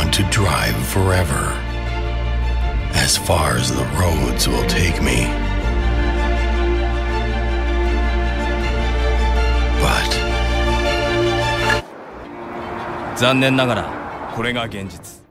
want to drive forever. As far as the roads will take me. But 残念ながらこれが現実